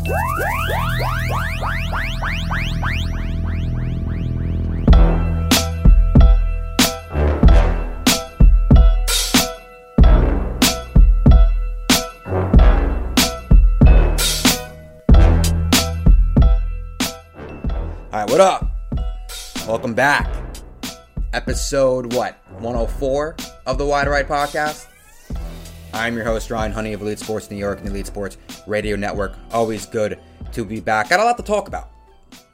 All right, what up? Welcome back. Episode what? 104 of the Wide Right podcast. I'm your host Ryan Honey of Elite Sports New York and the Elite Sports Radio Network. Always good to be back. Got a lot to talk about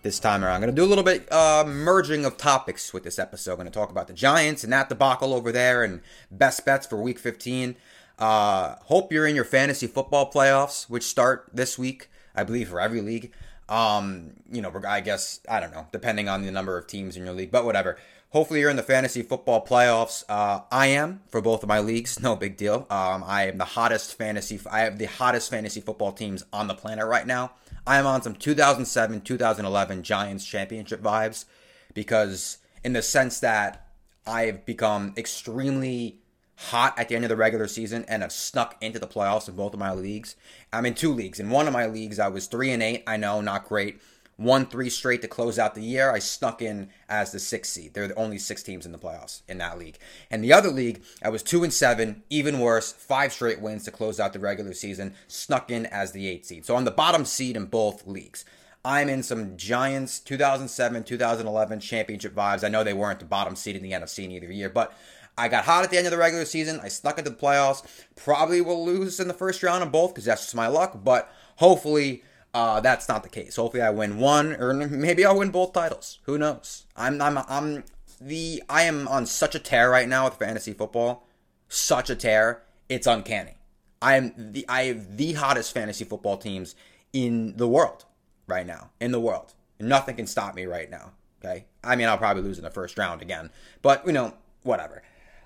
this time around. I'm going to do a little bit uh, merging of topics with this episode. I'm going to talk about the Giants and that debacle over there and best bets for Week 15. Uh, hope you're in your fantasy football playoffs, which start this week, I believe, for every league. Um, you know, I guess I don't know, depending on the number of teams in your league, but whatever. Hopefully, you're in the fantasy football playoffs. Uh, I am for both of my leagues. No big deal. Um, I am the hottest fantasy. I have the hottest fantasy football teams on the planet right now. I am on some 2007, 2011 Giants championship vibes because, in the sense that I've become extremely hot at the end of the regular season and have snuck into the playoffs in both of my leagues. I'm in two leagues. In one of my leagues, I was three and eight. I know, not great. Won three straight to close out the year. I snuck in as the sixth seed. There are the only six teams in the playoffs in that league. And the other league, I was two and seven, even worse, five straight wins to close out the regular season, snuck in as the eighth seed. So I'm the bottom seed in both leagues. I'm in some Giants 2007 2011 championship vibes. I know they weren't the bottom seed in the NFC in either year, but I got hot at the end of the regular season. I snuck into the playoffs. Probably will lose in the first round of both because that's just my luck, but hopefully uh, that's not the case. Hopefully I win one or maybe I'll win both titles. Who knows? I'm I'm I'm the I am on such a tear right now with fantasy football. Such a tear. It's uncanny. I am the I have the hottest fantasy football teams in the world right now. In the world. Nothing can stop me right now. Okay? I mean I'll probably lose in the first round again. But you know, whatever.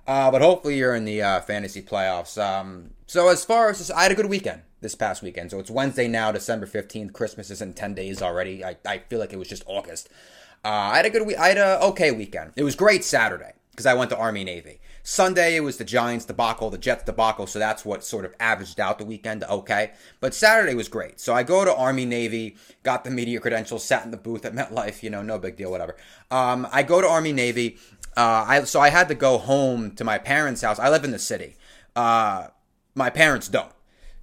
Uh, but hopefully you're in the uh, fantasy playoffs. Um, so as far as this, I had a good weekend this past weekend. So it's Wednesday now, December fifteenth. Christmas is in ten days already. I, I feel like it was just August. Uh, I had a good week. I had a okay weekend. It was great Saturday because I went to Army Navy. Sunday it was the Giants debacle, the Jets debacle. So that's what sort of averaged out the weekend. Okay, but Saturday was great. So I go to Army Navy, got the media credentials, sat in the booth at MetLife. You know, no big deal, whatever. Um, I go to Army Navy. Uh, I so I had to go home to my parents' house. I live in the city. Uh, my parents don't,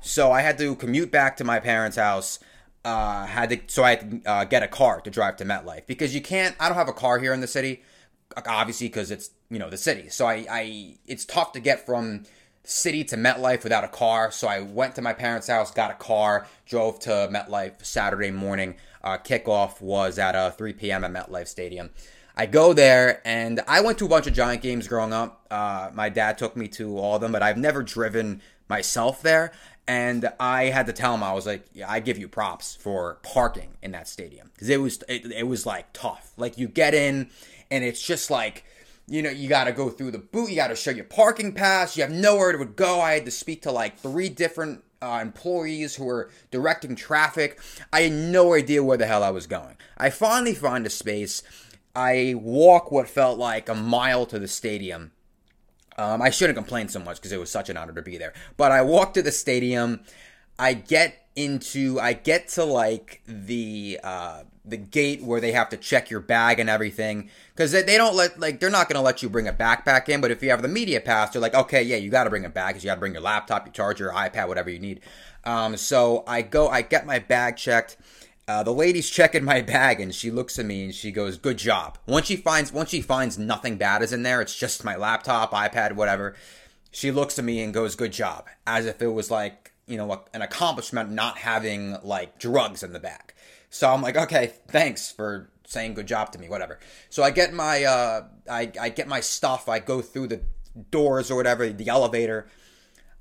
so I had to commute back to my parents' house. Uh, had to so I had to uh, get a car to drive to MetLife because you can't. I don't have a car here in the city, obviously because it's you know the city. So I, I it's tough to get from city to MetLife without a car. So I went to my parents' house, got a car, drove to MetLife Saturday morning. Uh, kickoff was at uh, 3 p.m. at MetLife Stadium. I go there, and I went to a bunch of Giant games growing up. Uh, my dad took me to all of them, but I've never driven myself there. And I had to tell him, I was like, yeah, I give you props for parking in that stadium because it was it, it was like tough. Like you get in, and it's just like you know, you got to go through the boot. You got to show your parking pass. You have nowhere to go. I had to speak to like three different uh, employees who were directing traffic. I had no idea where the hell I was going. I finally find a space. I walk what felt like a mile to the stadium. Um, I shouldn't complain so much because it was such an honor to be there. But I walk to the stadium. I get into, I get to like the uh, the gate where they have to check your bag and everything because they, they don't let like they're not to let you bring a backpack in. But if you have the media pass, they're like, okay, yeah, you got to bring a bag because you got to bring your laptop, your charger, iPad, whatever you need. Um, so I go, I get my bag checked. Uh, the lady's checking my bag and she looks at me and she goes, "Good job." Once she finds once she finds nothing bad is in there, it's just my laptop, iPad, whatever. She looks at me and goes, "Good job," as if it was like you know an accomplishment not having like drugs in the bag. So I'm like, okay, thanks for saying good job to me, whatever. So I get my uh, I I get my stuff. I go through the doors or whatever, the elevator.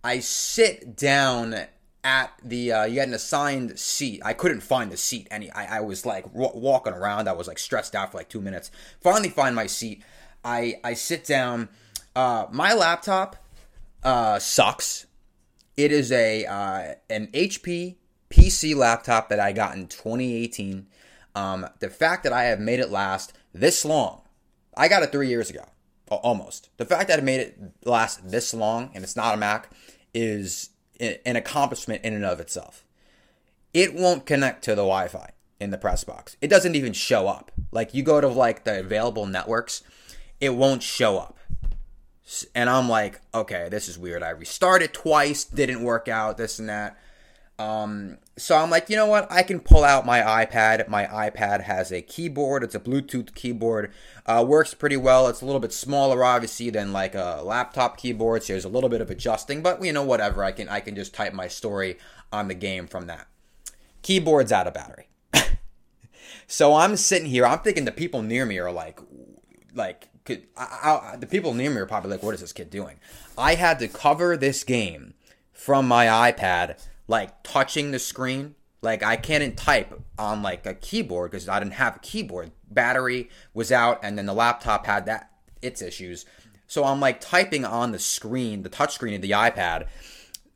I sit down at the uh, you had an assigned seat. I couldn't find the seat. Any I, I was like w- walking around. I was like stressed out for like two minutes. Finally find my seat. I I sit down. Uh, my laptop uh, sucks. It is a uh, an HP PC laptop that I got in 2018. Um, the fact that I have made it last this long, I got it three years ago, almost. The fact that I made it last this long and it's not a Mac is an accomplishment in and of itself. It won't connect to the Wi-Fi in the press box. It doesn't even show up. Like you go to like the available networks, it won't show up. And I'm like, okay, this is weird. I restarted twice, didn't work out, this and that. Um, so I'm like, you know what? I can pull out my iPad. My iPad has a keyboard. It's a Bluetooth keyboard. Uh, works pretty well. It's a little bit smaller, obviously, than like a laptop keyboard. So there's a little bit of adjusting, but you know, whatever. I can I can just type my story on the game from that. Keyboard's out of battery. so I'm sitting here. I'm thinking the people near me are like, like could, I, I, the people near me are probably like, what is this kid doing? I had to cover this game from my iPad, like touching the screen. Like I can't type on like a keyboard because I didn't have a keyboard. Battery was out, and then the laptop had that its issues. So I'm like typing on the screen, the touch screen of the iPad,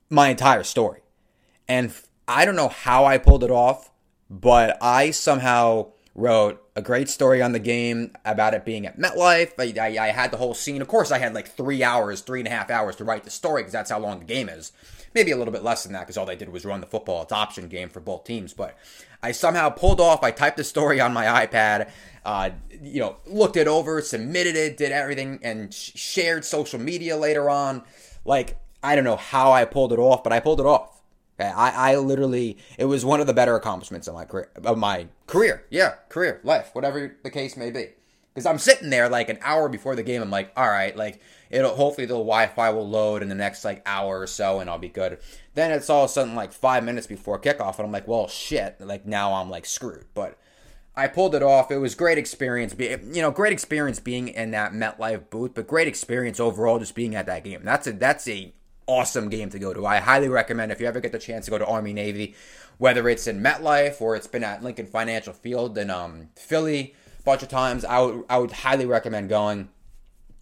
my entire story. And I don't know how I pulled it off, but I somehow wrote a great story on the game about it being at MetLife. I, I, I, had the whole scene. Of course, I had like three hours, three and a half hours to write the story because that's how long the game is. Maybe a little bit less than that because all they did was run the football adoption game for both teams. But I somehow pulled off. I typed the story on my iPad. Uh, you know, looked it over, submitted it, did everything, and sh- shared social media later on. Like I don't know how I pulled it off, but I pulled it off. I, I literally, it was one of the better accomplishments of my career, of my career. Yeah, career, life, whatever the case may be. Because I'm sitting there like an hour before the game. I'm like, all right, like it'll hopefully the Wi-Fi will load in the next like hour or so, and I'll be good. Then it's all of a sudden like five minutes before kickoff, and I'm like, well, shit, like now I'm like screwed. But I pulled it off. It was great experience. You know, great experience being in that MetLife booth, but great experience overall just being at that game. That's a that's a awesome game to go to. I highly recommend if you ever get the chance to go to Army Navy, whether it's in MetLife or it's been at Lincoln Financial Field in um, Philly a bunch of times. I would I would highly recommend going.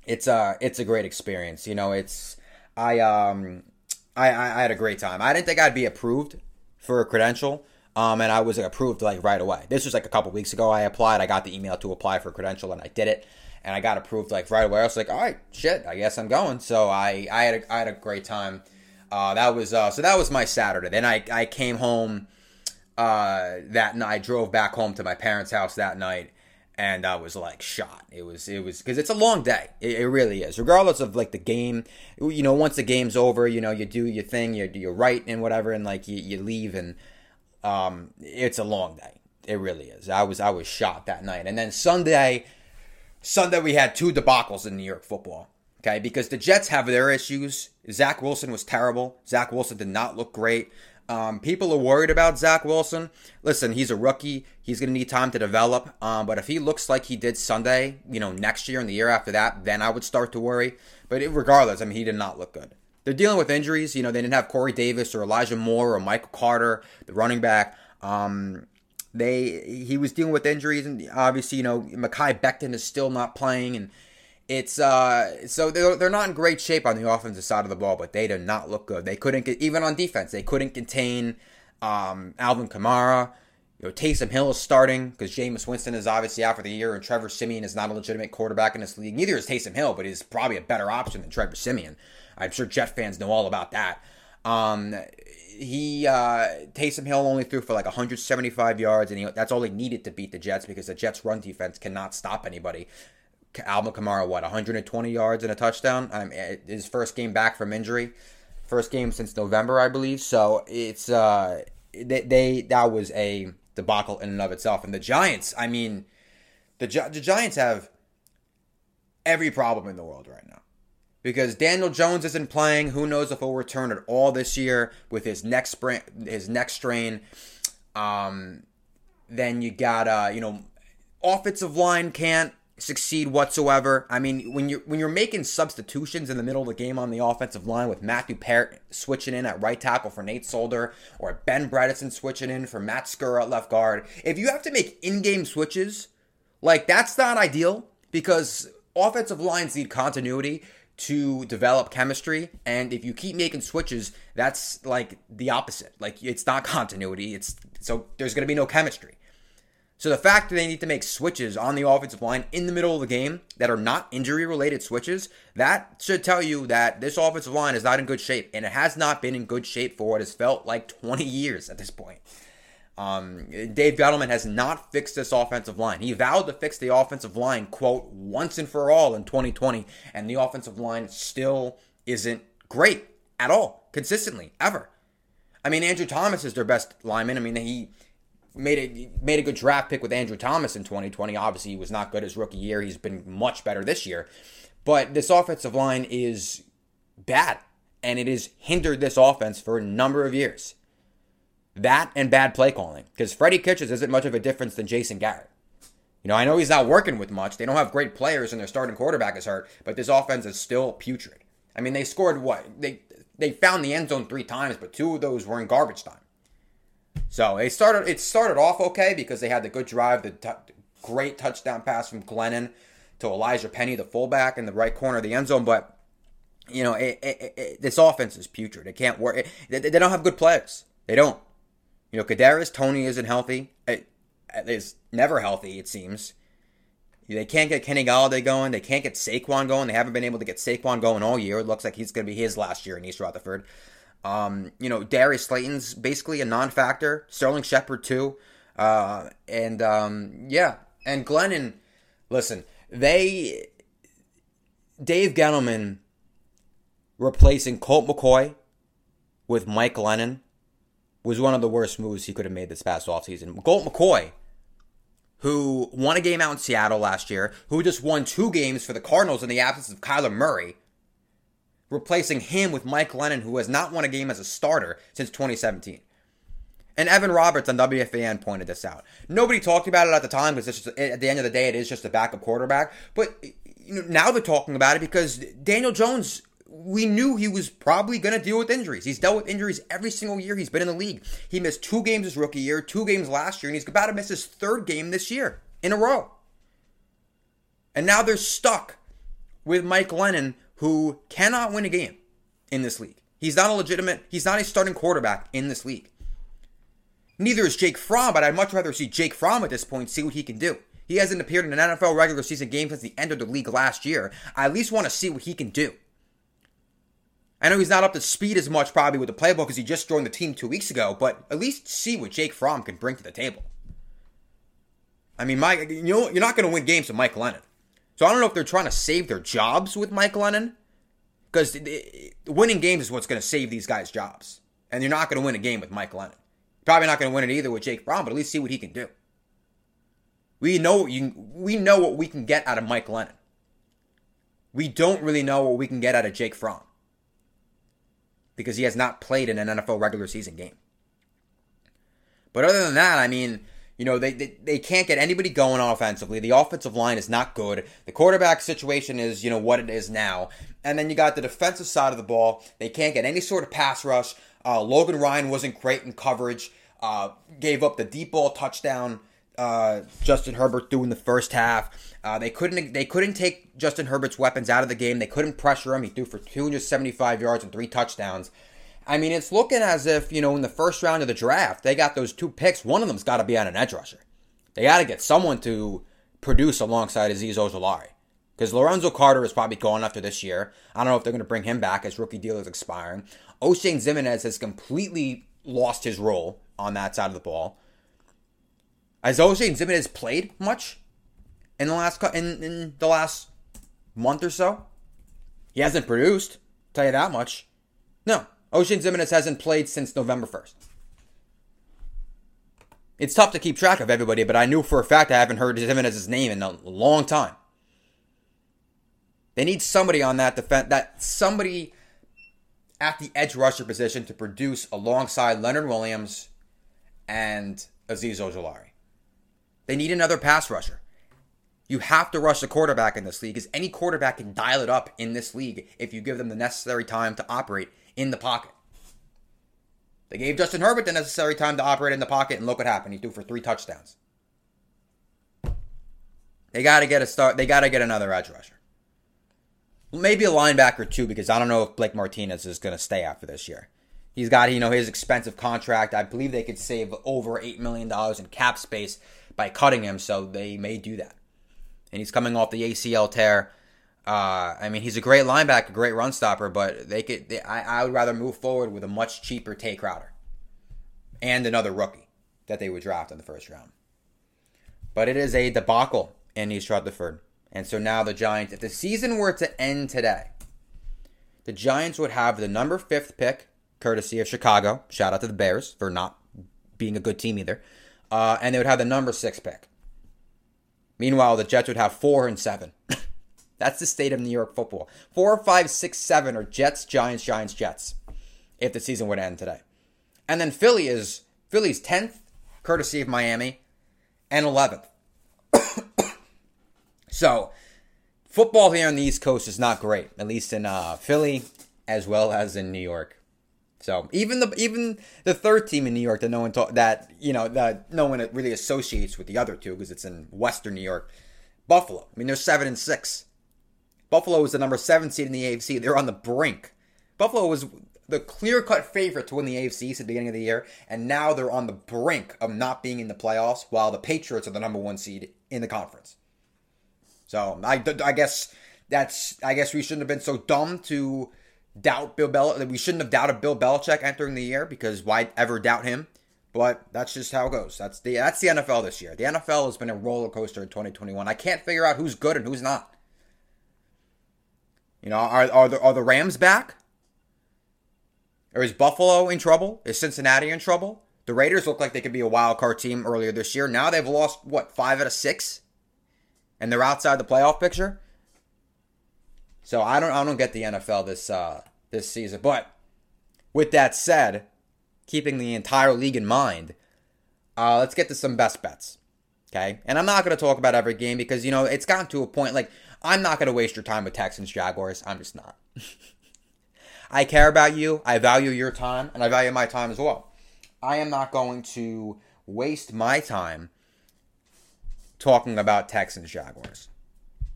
It's a it's a great experience. You know, it's I um I I had a great time. I didn't think I'd be approved for a credential. Um, and I was approved like right away. This was like a couple weeks ago. I applied. I got the email to apply for a credential, and I did it and I got approved like right away. I was like, all right, shit, I guess I'm going. So I I had a, I had a great time. Uh, that was uh, so that was my Saturday. Then I I came home uh, that night. I drove back home to my parents' house that night, and I was like shot. It was it was because it's a long day. It, it, really is. Regardless of like the game, you know, once the game's over, you know, you do your thing, you you write and whatever, and like you, you leave, and um, it's a long day. It really is. I was I was shot that night, and then Sunday Sunday we had two debacles in New York football. Okay, because the Jets have their issues. Zach Wilson was terrible. Zach Wilson did not look great. Um, people are worried about Zach Wilson. Listen, he's a rookie. He's going to need time to develop. Um, but if he looks like he did Sunday, you know, next year and the year after that, then I would start to worry. But it, regardless, I mean, he did not look good. They're dealing with injuries. You know, they didn't have Corey Davis or Elijah Moore or Michael Carter, the running back. Um, they he was dealing with injuries, and obviously, you know, Mekhi Becton is still not playing, and it's uh so they're, they're not in great shape on the offensive side of the ball, but they do not look good. They couldn't even on defense. They couldn't contain um, Alvin Kamara. You know, Taysom Hill is starting because Jameis Winston is obviously out for the year, and Trevor Siemian is not a legitimate quarterback in this league. Neither is Taysom Hill, but he's probably a better option than Trevor Siemian. I'm sure Jet fans know all about that. Um, he uh, Taysom Hill only threw for like 175 yards, and he, that's all he needed to beat the Jets because the Jets' run defense cannot stop anybody. Alvin Kamara, what 120 yards and a touchdown? Um, his first game back from injury, first game since November, I believe. So it's uh, they, they that was a debacle in and of itself. And the Giants, I mean, the the Giants have every problem in the world right now because Daniel Jones isn't playing. Who knows if he'll return at all this year with his next his next strain. Um, then you got uh, you know offensive line can't succeed whatsoever. I mean, when you're when you're making substitutions in the middle of the game on the offensive line with Matthew Parrott switching in at right tackle for Nate Solder or Ben Bredeson switching in for Matt Skura at left guard, if you have to make in-game switches, like that's not ideal because offensive lines need continuity to develop chemistry and if you keep making switches that's like the opposite like it's not continuity it's so there's going to be no chemistry so the fact that they need to make switches on the offensive line in the middle of the game that are not injury related switches, that should tell you that this offensive line is not in good shape. And it has not been in good shape for what has felt like 20 years at this point. Um, Dave Gettleman has not fixed this offensive line. He vowed to fix the offensive line, quote, once and for all in 2020. And the offensive line still isn't great at all, consistently, ever. I mean, Andrew Thomas is their best lineman. I mean, he made a made a good draft pick with Andrew Thomas in 2020. Obviously, he was not good his rookie year. He's been much better this year. But this offensive line is bad, and it has hindered this offense for a number of years. That and bad play calling, because Freddie Kitchens isn't much of a difference than Jason Garrett. You know, I know he's not working with much. They don't have great players, and their starting quarterback is hurt. But this offense is still putrid. I mean, they scored what they they found the end zone three times, but two of those were in garbage time. So it started. It started off okay because they had the good drive, the t- great touchdown pass from Glennon to Elijah Penny, the fullback, in the right corner of the end zone. But you know, it, it, it, this offense is putrid. It can't work. they, they, don't have good players. They don't. You know, Kadarius Toney isn't healthy. It is never healthy. It seems. They can't get Kenny Golladay going. They can't get Saquon going. They haven't been able to get Saquon going all year. It looks like he's going to be his last year in East Rutherford. Um, you know, Darius Slayton's basically a non-factor. Sterling Shepard too. Uh, and um, yeah, and Glennon. Listen, they Dave Gettleman replacing Colt McCoy with Mike Glennon was one of the worst moves he could have made this past offseason. Colt McCoy, who won a game out in Seattle last year, who just won two games for the Cardinals in the absence of Kyler Murray, replacing him with Mike Glennon, who has not won a game as a starter since 2017. And Evan Roberts on WFAN pointed this out. Nobody talked about it at the time because at the end of the day, it is just a backup quarterback. But you know, now they're talking about it because Daniel Jones, we knew he was probably going to deal with injuries. He's dealt with injuries every single year he's been in the league. He missed two games his rookie year, two games last year, and he's about to miss his third game this year in a row. And now they're stuck with Mike Glennon, who cannot win a game in this league. He's not a legitimate, he's not a starting quarterback in this league. Neither is Jake Fromm, but I'd much rather see Jake Fromm at this point see what he can do. He hasn't appeared in an NFL regular season game since the end of the league last year. I at least want to see what he can do. I know he's not up to speed as much probably with the playbook because he just joined the team two weeks ago, but at least see what Jake Fromm can bring to the table. I mean, Mike, you know, you're not going to win games with Mike Glennon. So I don't know if they're trying to save their jobs with Mike Glennon because winning games is what's going to save these guys' jobs. And you're not going to win a game with Mike Glennon. Probably not going to win it either with Jake Fromm, but at least see what he can do. We know what you we know what we can get out of Mike Glennon. We don't really know what we can get out of Jake Fromm because he has not played in an NFL regular season game. But other than that, I mean, you know, they, they, they can't get anybody going offensively. The offensive line is not good. The quarterback situation is, you know, what it is now. And then you got the defensive side of the ball. They can't get any sort of pass rush. Uh, Logan Ryan wasn't great in coverage. Uh, gave up the deep ball touchdown. Uh, Justin Herbert threw in the first half. Uh, they couldn't they couldn't take Justin Herbert's weapons out of the game. They couldn't pressure him. He threw for 275 yards and three touchdowns. I mean, it's looking as if, you know, in the first round of the draft, they got those two picks. One of them's got to be on an edge rusher. They got to get someone to produce alongside Azeez Ojulari. Because Lorenzo Carter is probably gone after this year. I don't know if they're going to bring him back as rookie deal is expiring. Oshane Ximines has completely lost his role on that side of the ball. Has Oshane Ximines played much in the last in, in the last month or so? He hasn't produced. Tell you that much. No, Oshane Ximines hasn't played since November 1st. It's tough to keep track of everybody, but I knew for a fact I haven't heard Ximines' name in a long time. They need somebody on that defense, that somebody at the edge rusher position to produce alongside Leonard Williams and Azeez Ojulari. They need another pass rusher. You have to rush the quarterback in this league because any quarterback can dial it up in this league if you give them the necessary time to operate in the pocket. They gave Justin Herbert the necessary time to operate in the pocket, and look what happened. He threw for three touchdowns. They got to get a start. They got to get another edge rusher. Maybe a linebacker too, because I don't know if Blake Martinez is going to stay after this year. He's got you know his expensive contract. I believe they could save over eight million dollars in cap space by cutting him, so they may do that. And he's coming off the ACL tear. Uh, I mean, he's a great linebacker, a great run stopper, but they could. They, I, I would rather move forward with a much cheaper Tae Crowder and another rookie that they would draft in the first round. But it is a debacle in East Rutherford. And so now the Giants, if the season were to end today, the Giants would have the number fifth pick, courtesy of Chicago. Shout out to the Bears for not being a good team either. Uh, and they would have the number six pick. Meanwhile, the Jets would have four and seven. That's the state of New York football. Four, five, six, seven are Jets, Giants, Giants, Jets. If the season would end today. And then Philly is Philly's 10th, courtesy of Miami, and 11th. so, football here on the East Coast is not great, at least in uh, Philly as well as in New York. So even the even the third team in New York that no one talk, that you know that no one really associates with the other two because it's in Western New York, Buffalo. I mean they're seven and six. Buffalo was the number seven seed in the AFC. They're on the brink. Buffalo was the clear cut favorite to win the AFC at the beginning of the year, and now they're on the brink of not being in the playoffs, while the Patriots are the number one seed in the conference. So I, I guess that's I guess we shouldn't have been so dumb to doubt Bill Bel we shouldn't have doubted Bill Belichick entering the year because why ever doubt him? But that's just how it goes. That's the that's the NFL this year. The NFL has been a roller coaster in 2021. I can't figure out who's good and who's not. You know, are are the are the Rams back? Or is Buffalo in trouble? Is Cincinnati in trouble? The Raiders look like they could be a wild card team earlier this year. Now they've lost what five out of six, and they're outside the playoff picture. So I don't I don't get the NFL this uh, this season. But with that said, keeping the entire league in mind, uh, let's get to some best bets. Okay, and I'm not to talk about every game because you know it's gotten to a point like I'm not to waste your time with Texans Jaguars. I'm just not. I care about you. I value your time, and I value my time as well. I am not going to waste my time talking about Texans Jaguars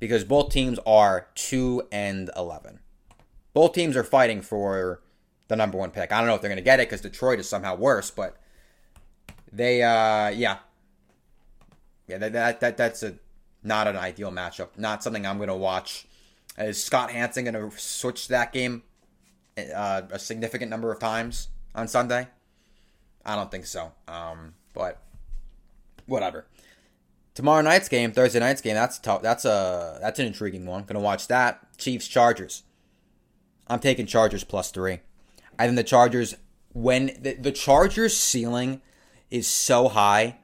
because both teams are 2 and 11. Both teams are fighting for the number one pick. I don't know if they're going to get it because Detroit is somehow worse, but they, uh, yeah. Yeah, that, that, that that's a not an ideal matchup. Not something I'm going to watch. Is Scott Hanson going to switch that game uh, a significant number of times on Sunday? I don't think so. Um, but whatever tomorrow night's game, Thursday night's game, that's tough. That's a that's an intriguing one. Gonna watch that. Chiefs Chargers. I'm taking Chargers plus three. I think the Chargers when the, the Chargers ceiling is so high,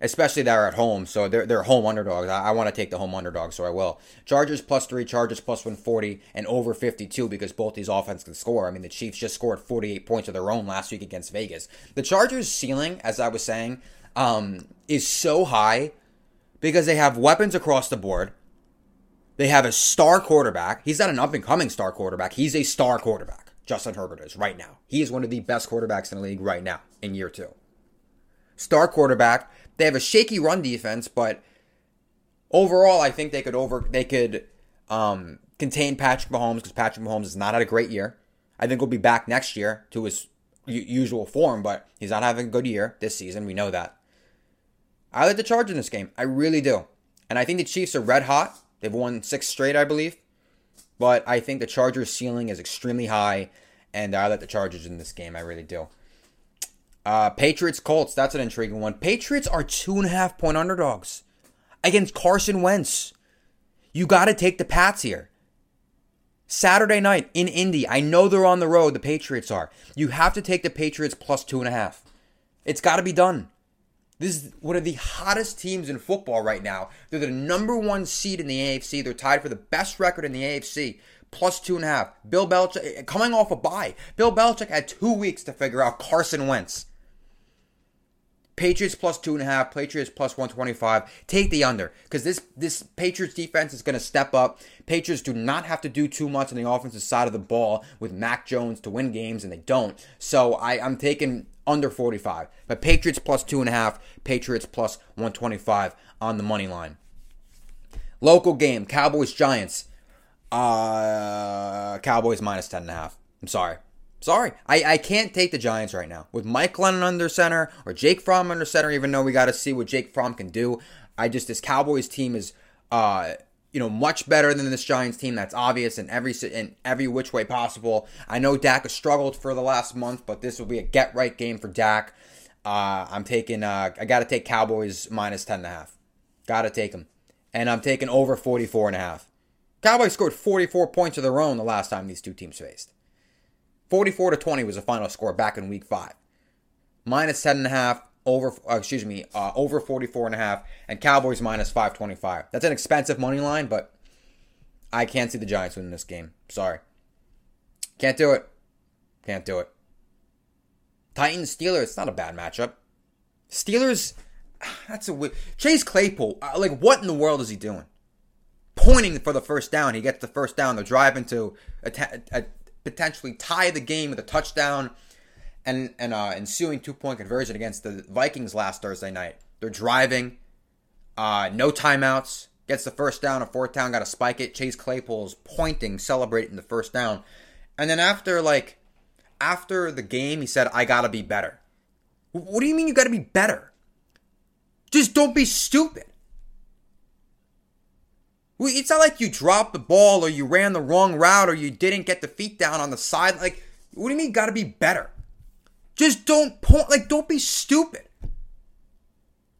especially they're at home, so they're they're home underdogs. I, I want to take the home underdog, so I will. Chargers plus three, Chargers plus one forty, and over fifty two because both these offenses can score. I mean, the Chiefs just scored forty eight points of their own last week against Vegas. The Chargers ceiling, as I was saying, um, is so high because they have weapons across the board. They have a star quarterback. He's not an up and coming star quarterback. He's a star quarterback. Justin Herbert is right now. He is one of the best quarterbacks in the league right now in year two. Star quarterback. They have a shaky run defense, but overall, I think they could over they could um, contain Patrick Mahomes because Patrick Mahomes is not had a great year. I think he'll be back next year to his usual form, but he's not having a good year this season. We know that. I like the Chargers in this game. I really do. And I think the Chiefs are red hot. They've won six straight, I believe. But I think the Chargers' ceiling is extremely high. And I like the Chargers in this game. I really do. Uh, Patriots Colts. That's an intriguing one. Patriots are two and a half point underdogs against Carson Wentz. You got to take the Pats here. Saturday night in Indy. I know they're on the road. The Patriots are. You have to take the Patriots plus two and a half. It's got to be done. This is one of the hottest teams in football right now. They're the number one seed in the AFC. They're tied for the best record in the AFC, plus two and a half. Bill Belichick, eh, coming off a bye, Bill Belichick had two weeks to figure out Carson Wentz. Patriots plus two and a half, Patriots plus 125. Take the under because this this Patriots defense is going to step up. Patriots do not have to do too much on the offensive side of the ball with Mac Jones to win games, and they don't. So I, I'm taking under 45. But Patriots plus two and a half, Patriots plus 125 on the money line. Local game, Cowboys Giants. Uh, Cowboys minus 10 and a half. I'm sorry. Sorry, I, I can't take the Giants right now. With Mike Glennon under center or Jake Fromm under center, even though we got to see what Jake Fromm can do. I just, this Cowboys team is, uh, you know, much better than this Giants team. That's obvious in every in every which way possible. I know Dak has struggled for the last month, but this will be a get right game for Dak. Uh, I'm taking, uh, I got to take Cowboys minus 10 and a half. Got to take them. And I'm taking over 44 and a half. Cowboys scored 44 points of their own the last time these two teams faced. 44 to 20 was the final score back in week five. Minus 10 and a half over, uh, excuse me, uh, over 44 and a half, and Cowboys minus 525. That's an expensive money line, but I can't see the Giants winning this game. Sorry. Can't do it. Can't do it. Titans Steelers, it's not a bad matchup. Steelers, that's a. Chase Claypool, uh, like what in the world is he doing? Pointing for the first down, he gets the first down. They're driving to a, a, potentially tie the game with a touchdown and an uh, ensuing two point conversion against the Vikings last Thursday night. They're driving, uh, no timeouts, gets the first down, a fourth down, got to spike it. Chase Claypool's pointing, celebrating the first down. And then after, like, after the game, he said, I got to be better. What do you mean you got to be better? Just don't be stupid. It's not like you dropped the ball or you ran the wrong route or you didn't get the feet down on the side. Like, what do you mean got to be better? Just don't point, like, don't be stupid.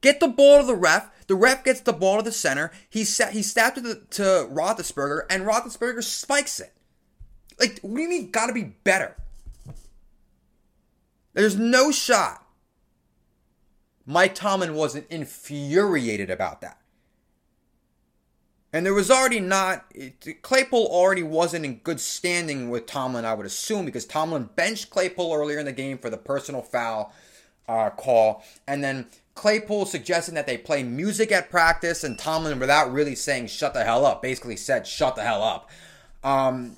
Get the ball to the ref. The ref gets the ball to the center. He sa- he snapped it to, to Roethlisberger, and Roethlisberger spikes it. Like, what do you mean got to be better? There's no shot. Mike Tomlin wasn't infuriated about that. And there was already not Claypool already wasn't in good standing with Tomlin, I would assume, because Tomlin benched Claypool earlier in the game for the personal foul uh, call, and then Claypool suggesting that they play music at practice, and Tomlin, without really saying "shut the hell up," basically said "shut the hell up." Um,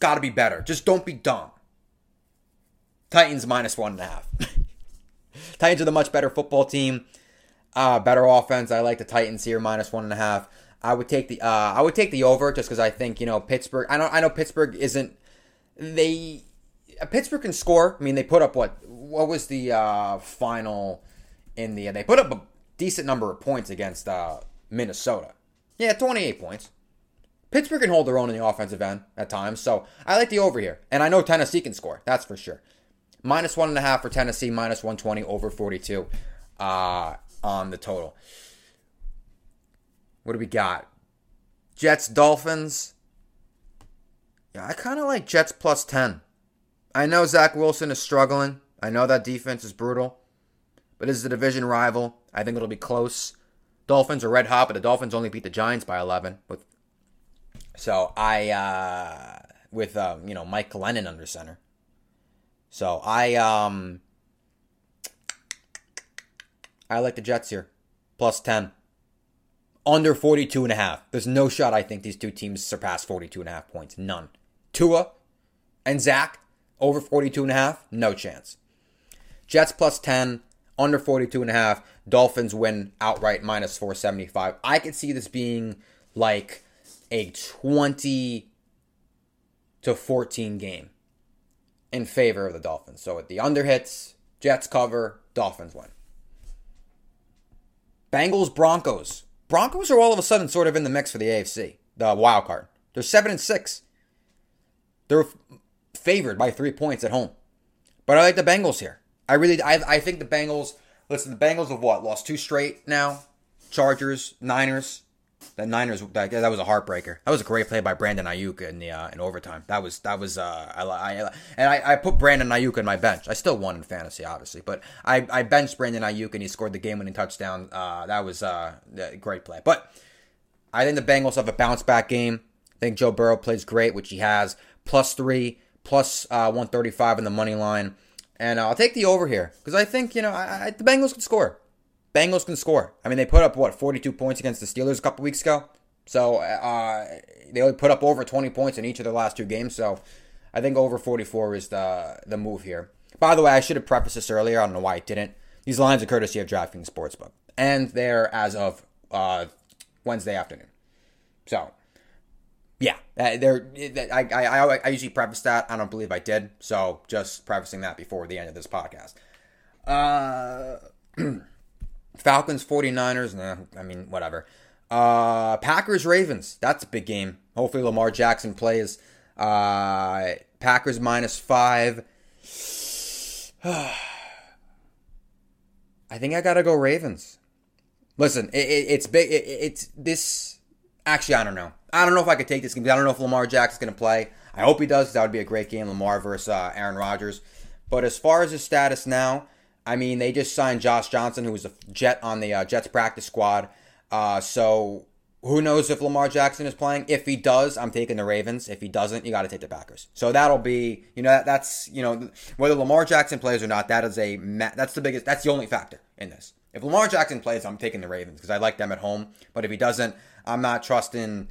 got to be better. Just don't be dumb. Titans minus one and a half. Titans are the much better football team. Uh, better offense. I like the Titans here minus one and a half. I would take the uh, I would take the over just because I think you know Pittsburgh. I know I know Pittsburgh isn't they. Uh, Pittsburgh can score. I mean, they put up what what was the uh, final in the they put up a decent number of points against uh, Minnesota. Yeah, twenty eight points. Pittsburgh can hold their own in the offensive end at times, so I like the over here, and I know Tennessee can score. That's for sure. Minus one and a half for Tennessee, minus one twenty over forty two. Uh, on the total. What do we got? Jets, Dolphins. Yeah, I kind of like Jets plus 10. I know Zach Wilson is struggling. I know that defense is brutal. But this is a division rival. I think it'll be close. Dolphins are red hot, but the Dolphins only beat the Giants by 11. With so I uh, with um, you know Mike Glennon under center. So I um I like the Jets here. Plus 10. Under 42 and a half. There's no shot I think these two teams surpass 42 and a half points. None. Tua and Zach over 42 and a half. No chance. Jets plus 10. Under 42 and a half. Dolphins win outright minus 475. I could see this being like a 20 to 14 game in favor of the Dolphins. So with the under hits, Jets cover, Dolphins win. Bengals Broncos. Broncos are all of a sudden sort of in the mix for the AFC, the wild card. They're seven and six. They're favored by three points at home. But I like the Bengals here. I really, I, I think the Bengals. Listen, the Bengals have what lost two straight now. Chargers, Niners. The Niners that, that was a heartbreaker. That was a great play by Brandon Aiyuk in the uh, in overtime. That was that was uh I, I and I, I put Brandon Aiyuk in my bench. I still won in fantasy, obviously, but I I benched Brandon Aiyuk and he scored the game winning touchdown. Uh, that was uh a great play. But I think the Bengals have a bounce back game. I think Joe Burrow plays great, which he has. Plus three, plus, uh, 135 in the money line. and uh, I'll take the over here because I think you know I, I, the Bengals can score. Bengals can score. I mean, they put up what 42 points against the Steelers a couple weeks ago. So uh, they only put up over 20 points in each of their last two games. So I think over 44 is the the move here. By the way, I should have prefaced this earlier. I don't know why I didn't. These lines are courtesy of DraftKings Sportsbook, and they're as of uh, Wednesday afternoon. So yeah, uh, they're. I, I I usually preface that. I don't believe I did. So just prefacing that before the end of this podcast. Uh, Falcons 49ers. Nah, I mean whatever. Uh, Packers Ravens. That's a big game. Hopefully Lamar Jackson plays. Uh, Packers minus five. I think I gotta go Ravens. Listen, it, it, it's big. It, it's this. Actually, I don't know. I don't know if I could take this game. I don't know if Lamar Jackson's gonna play. I hope he does. That would be a great game, Lamar versus uh, Aaron Rodgers. But as far as his status now, I mean, they just signed Josh Johnson, who was a Jet on the uh, Jets practice squad. Uh, so who knows if Lamar Jackson is playing? If he does, I'm taking the Ravens. If he doesn't, you got to take the Packers. So that'll be, you know, that, that's you know whether Lamar Jackson plays or not. That is a that's the biggest. That's the only factor in this. If Lamar Jackson plays, I'm taking the Ravens because I like them at home. But if he doesn't, I'm not trusting.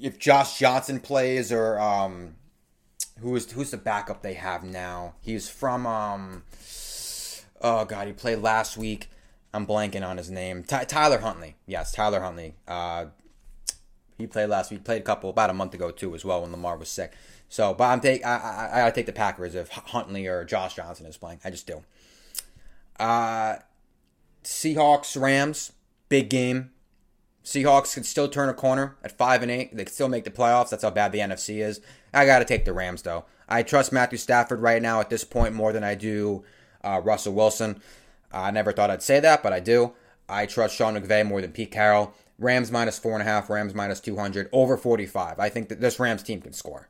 If Josh Johnson plays or um, who is who's the backup they have now? He's from um, oh god, he played last week. I'm blanking on his name. Ty- Tyler Huntley. Yes, Tyler Huntley. Uh, he played last week. Played a couple about a month ago too, as well when Lamar was sick. So, but I'm take I I, I take the Packers if Huntley or Josh Johnson is playing. I just do. Uh, Seahawks Rams big game. Seahawks can still turn a corner at five and eight. They can still make the playoffs. That's how bad the NFC is. I got to take the Rams though. I trust Matthew Stafford right now at this point more than I do uh, Russell Wilson. I never thought I'd say that, but I do. I trust Sean McVay more than Pete Carroll. Rams minus four and a half, Rams minus 200, over 45. I think that this Rams team can score.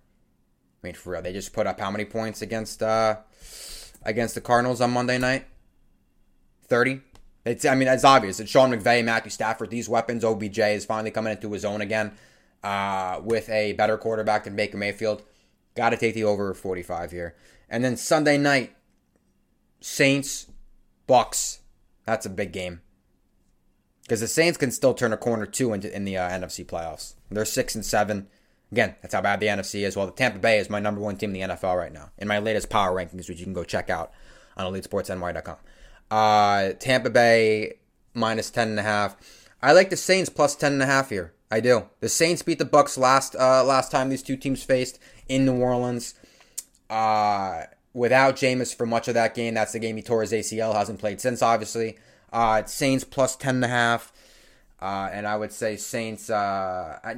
I mean, for real, they just put up how many points against uh, against the Cardinals on Monday night? 30. It's, I mean, it's obvious. It's Sean McVay, Matthew Stafford. These weapons, OBJ is finally coming into his own again uh, with a better quarterback than Baker Mayfield. Got to take the over 45 here. And then Sunday night, Saints Bucks. That's a big game. Because the Saints can still turn a corner too in, in the uh, NFC playoffs. They're six and seven. Again, that's how bad the NFC is. Well, the Tampa Bay is my number one team in the NFL right now. In my latest power rankings, which you can go check out on EliteSportsNY.com. Uh, Tampa Bay minus ten and a half. I like the Saints plus ten and a half here. I do. The Saints beat the Bucks last uh, last time these two teams faced in New Orleans. Uh, without Jameis for much of that game. That's the game he tore his ACL. Hasn't played since, obviously. Uh, Saints plus ten and a half, uh, and I would say Saints. Uh, I,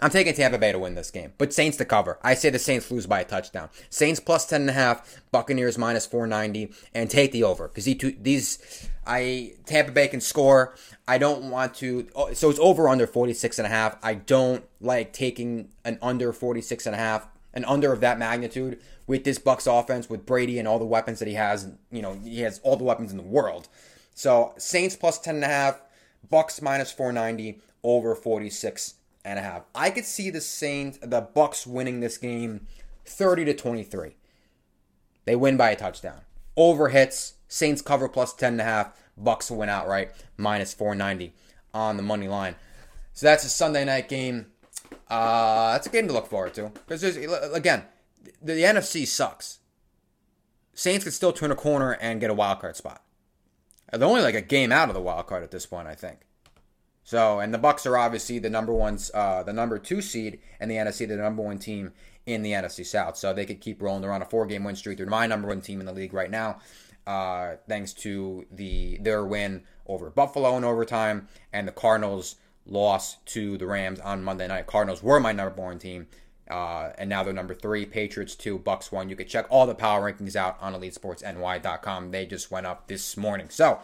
I'm taking Tampa Bay to win this game, but Saints to cover. I say the Saints lose by a touchdown. Saints plus ten and a half, Buccaneers minus four ninety, and take the over because these I Tampa Bay can score. I don't want to. Oh, so it's over under 46 and a half. I don't like taking an under 46 and a half, an under of that magnitude with this Bucks offense with Brady and all the weapons that he has. You know, he has all the weapons in the world. So Saints plus 10 and a half, Bucks minus 490, over 46 and a half. I could see the Saints, the Bucks winning this game 30 to 23. They win by a touchdown. Over hits, Saints cover plus 10 and a half, Bucks win outright minus 490 on the money line. So that's a Sunday night game. Uh, that's a game to look forward to because again, the, the NFC sucks. Saints could still turn a corner and get a wild card spot. They're only like a game out of the wild card at this point, I think. So, and the Bucks are obviously the number one, uh, the number two seed in the NFC, the number one team in the NFC South. So they could keep rolling. They're on a four-game win streak. They're my number one team in the league right now, uh, thanks to the their win over Buffalo in overtime and the Cardinals' loss to the Rams on Monday night. Cardinals were my number one team. Uh, and now they're number three, Patriots two, Bucks one. You can check all the power rankings out on EliteSportsNY.com. They just went up this morning. So,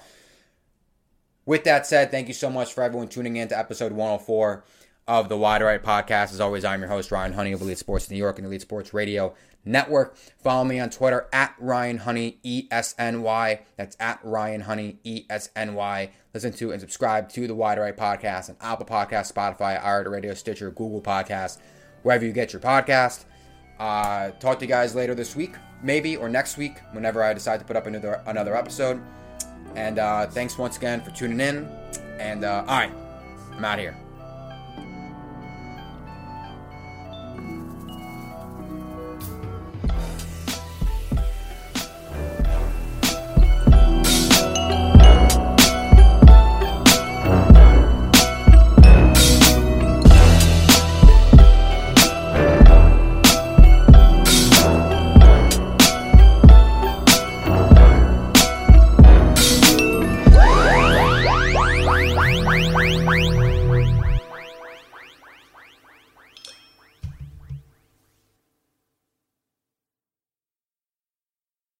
with that said, thank you so much for everyone tuning in to episode 104 of the Wide Right Podcast. As always, I'm your host, Ryan Honey of Elite Sports New York and Elite Sports Radio Network. Follow me on Twitter at Ryan Honey ESNY. That's at Ryan Honey ESNY. Listen to and subscribe to the Wide Right Podcast on Apple Podcast, Spotify, iHeartRadio, Stitcher, Google Podcast wherever you get your podcast. Uh, talk to you guys later this week, maybe, or next week, whenever I decide to put up another another episode. And uh, thanks once again for tuning in. And uh, all right, I'm out here.